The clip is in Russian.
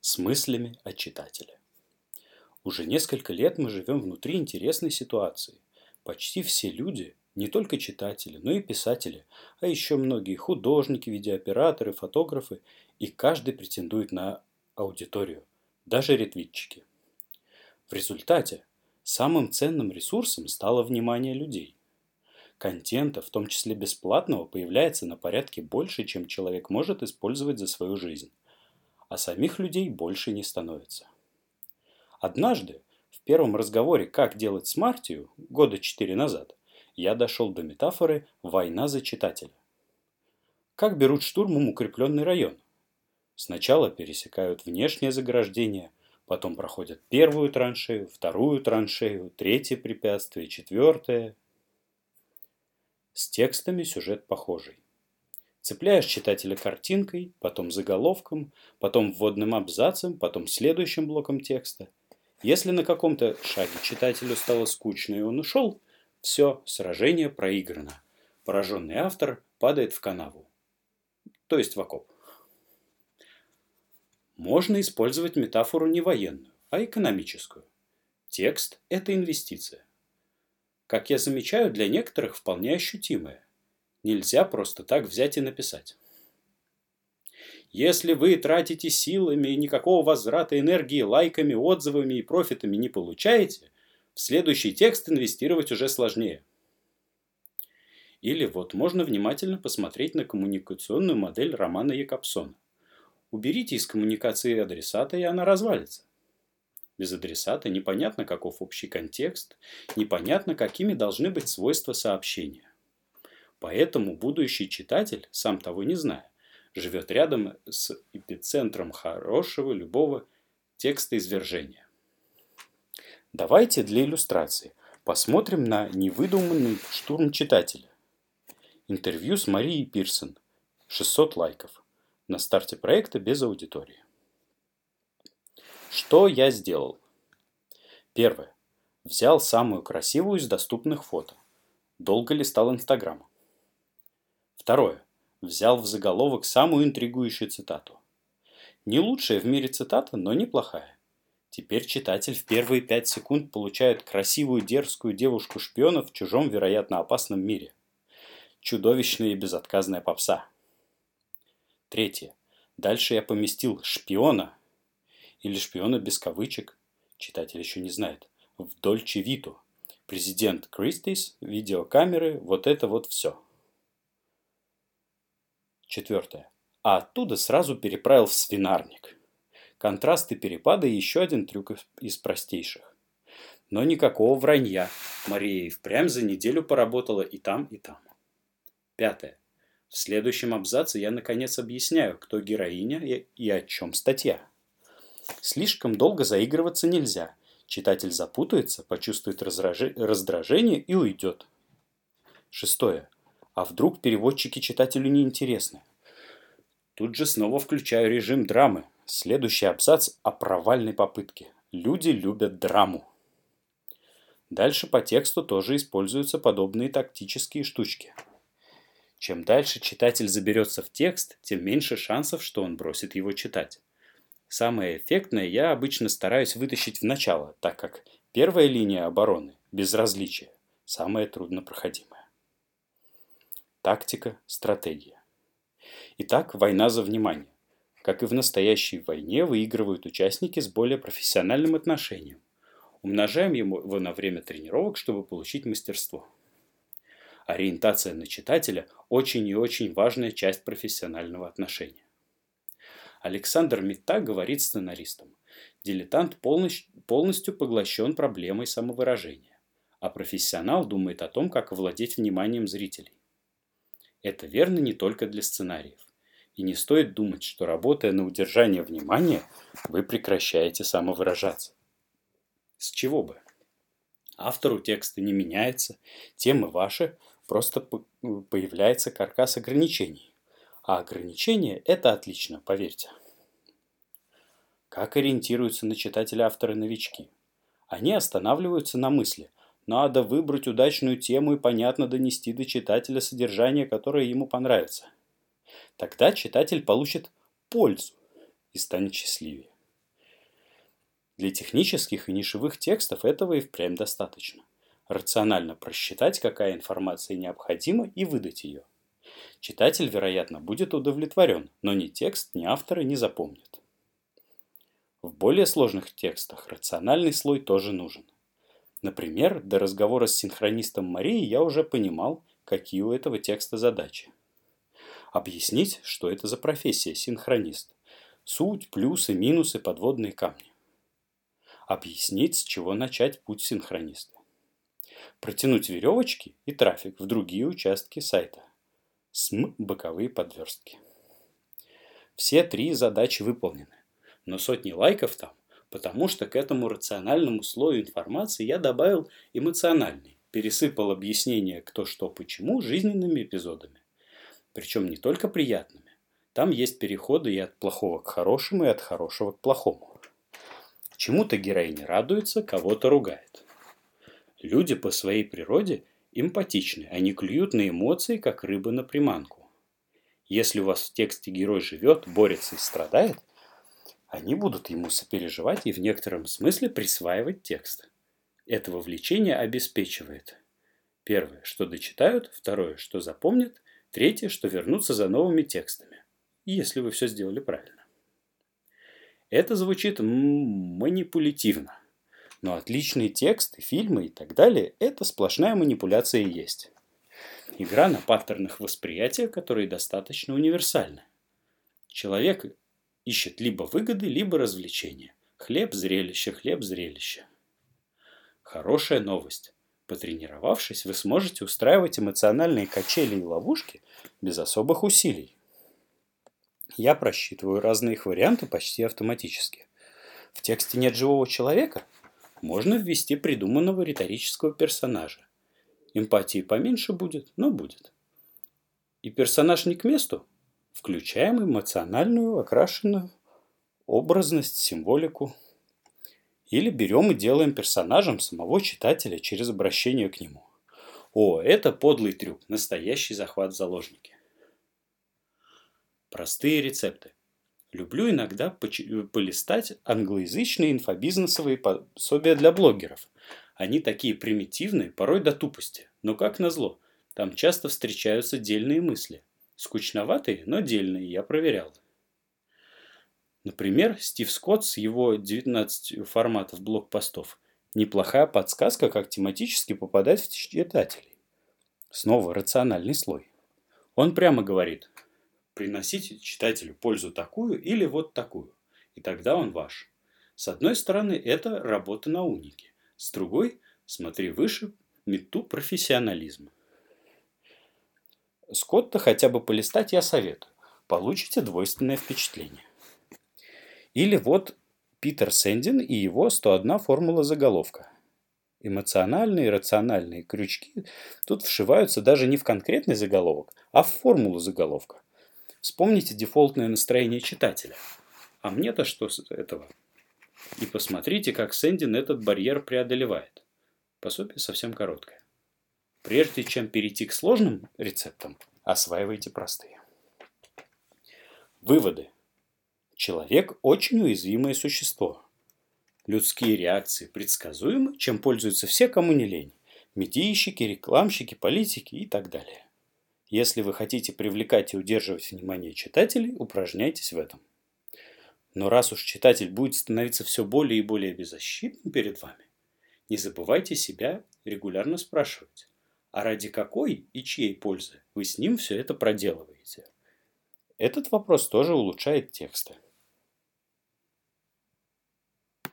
с мыслями о читателе. Уже несколько лет мы живем внутри интересной ситуации. Почти все люди, не только читатели, но и писатели, а еще многие художники, видеооператоры, фотографы, и каждый претендует на аудиторию, даже ретвитчики. В результате самым ценным ресурсом стало внимание людей. Контента, в том числе бесплатного, появляется на порядке больше, чем человек может использовать за свою жизнь. А самих людей больше не становится. Однажды, в первом разговоре «Как делать смартию» года четыре назад, я дошел до метафоры «Война за читателя». Как берут штурмом укрепленный район? Сначала пересекают внешнее заграждение, потом проходят первую траншею, вторую траншею, третье препятствие, четвертое. С текстами сюжет похожий. Цепляешь читателя картинкой, потом заголовком, потом вводным абзацем, потом следующим блоком текста. Если на каком-то шаге читателю стало скучно и он ушел, все, сражение проиграно. Пораженный автор падает в канаву. То есть в окоп. Можно использовать метафору не военную, а экономическую. Текст – это инвестиция. Как я замечаю, для некоторых вполне ощутимая. Нельзя просто так взять и написать. Если вы тратите силами и никакого возврата энергии лайками, отзывами и профитами не получаете, в следующий текст инвестировать уже сложнее. Или вот можно внимательно посмотреть на коммуникационную модель романа Якобсона. Уберите из коммуникации адресата, и она развалится. Без адресата непонятно, каков общий контекст, непонятно, какими должны быть свойства сообщения. Поэтому будущий читатель, сам того не зная, живет рядом с эпицентром хорошего любого текста извержения. Давайте для иллюстрации посмотрим на невыдуманный штурм читателя. Интервью с Марией Пирсон. 600 лайков на старте проекта без аудитории. Что я сделал? Первое. Взял самую красивую из доступных фото. Долго листал Инстаграм. Второе. Взял в заголовок самую интригующую цитату. Не лучшая в мире цитата, но неплохая. Теперь читатель в первые пять секунд получает красивую дерзкую девушку-шпиона в чужом, вероятно, опасном мире. Чудовищная и безотказная попса – Третье. Дальше я поместил шпиона или шпиона без кавычек, читатель еще не знает, в Дольче Виту. Президент Кристис, видеокамеры, вот это вот все. Четвертое. А оттуда сразу переправил в свинарник. Контрасты перепада еще один трюк из простейших. Но никакого вранья. Мария и впрямь за неделю поработала и там, и там. Пятое. В следующем абзаце я наконец объясняю, кто героиня и, и о чем статья. Слишком долго заигрываться нельзя. Читатель запутается, почувствует раздражение и уйдет. Шестое. А вдруг переводчики читателю не интересны? Тут же снова включаю режим драмы. Следующий абзац о провальной попытке. Люди любят драму. Дальше по тексту тоже используются подобные тактические штучки – чем дальше читатель заберется в текст, тем меньше шансов, что он бросит его читать. Самое эффектное я обычно стараюсь вытащить в начало, так как первая линия обороны – безразличие, самая труднопроходимая. Тактика, стратегия. Итак, война за внимание. Как и в настоящей войне, выигрывают участники с более профессиональным отношением. Умножаем его на время тренировок, чтобы получить мастерство. Ориентация на читателя – очень и очень важная часть профессионального отношения. Александр Митта говорит сценаристам, дилетант полностью, поглощен проблемой самовыражения, а профессионал думает о том, как овладеть вниманием зрителей. Это верно не только для сценариев. И не стоит думать, что работая на удержание внимания, вы прекращаете самовыражаться. С чего бы? Автору текста не меняется, темы ваши, просто появляется каркас ограничений. А ограничения – это отлично, поверьте. Как ориентируются на читателя авторы-новички? Они останавливаются на мысли. Надо выбрать удачную тему и понятно донести до читателя содержание, которое ему понравится. Тогда читатель получит пользу и станет счастливее. Для технических и нишевых текстов этого и впрямь достаточно. Рационально просчитать, какая информация необходима, и выдать ее. Читатель, вероятно, будет удовлетворен, но ни текст, ни авторы не запомнят. В более сложных текстах рациональный слой тоже нужен. Например, до разговора с синхронистом Марией я уже понимал, какие у этого текста задачи. Объяснить, что это за профессия синхронист. Суть, плюсы, минусы, подводные камни объяснить, с чего начать путь синхрониста. Протянуть веревочки и трафик в другие участки сайта. СМ боковые подверстки. Все три задачи выполнены, но сотни лайков там, потому что к этому рациональному слою информации я добавил эмоциональный, пересыпал объяснение кто что почему жизненными эпизодами. Причем не только приятными. Там есть переходы и от плохого к хорошему, и от хорошего к плохому. Чему-то героиня радуется, кого-то ругает. Люди по своей природе эмпатичны, они клюют на эмоции, как рыба на приманку. Если у вас в тексте герой живет, борется и страдает, они будут ему сопереживать и в некотором смысле присваивать текст. Это вовлечение обеспечивает. Первое, что дочитают, второе, что запомнят, третье, что вернутся за новыми текстами. Если вы все сделали правильно. Это звучит манипулятивно. Но отличные тексты, фильмы и так далее – это сплошная манипуляция и есть. Игра на паттернах восприятия, которые достаточно универсальны. Человек ищет либо выгоды, либо развлечения. Хлеб – зрелище, хлеб – зрелище. Хорошая новость. Потренировавшись, вы сможете устраивать эмоциональные качели и ловушки без особых усилий. Я просчитываю разные их варианты почти автоматически. В тексте нет живого человека? Можно ввести придуманного риторического персонажа. Эмпатии поменьше будет, но будет. И персонаж не к месту? Включаем эмоциональную, окрашенную образность, символику. Или берем и делаем персонажем самого читателя через обращение к нему. О, это подлый трюк, настоящий захват в заложники. Простые рецепты. Люблю иногда полистать англоязычные инфобизнесовые пособия для блогеров. Они такие примитивные, порой до тупости. Но как назло, там часто встречаются дельные мысли. Скучноватые, но дельные, я проверял. Например, Стив Скотт с его 19 форматов блокпостов. Неплохая подсказка, как тематически попадать в читателей. Снова рациональный слой. Он прямо говорит, приносить читателю пользу такую или вот такую, и тогда он ваш. С одной стороны, это работа на унике, с другой, смотри выше, мету профессионализма. Скотта хотя бы полистать я советую. Получите двойственное впечатление. Или вот Питер Сэндин и его 101 формула заголовка. Эмоциональные и рациональные крючки тут вшиваются даже не в конкретный заголовок, а в формулу заголовка. Вспомните дефолтное настроение читателя. А мне-то что с этого? И посмотрите, как Сэндин этот барьер преодолевает. Пособие совсем короткое. Прежде чем перейти к сложным рецептам, осваивайте простые. Выводы. Человек – очень уязвимое существо. Людские реакции предсказуемы, чем пользуются все, кому не лень. Медийщики, рекламщики, политики и так далее. Если вы хотите привлекать и удерживать внимание читателей, упражняйтесь в этом. Но раз уж читатель будет становиться все более и более беззащитным перед вами, не забывайте себя регулярно спрашивать, а ради какой и чьей пользы вы с ним все это проделываете. Этот вопрос тоже улучшает тексты.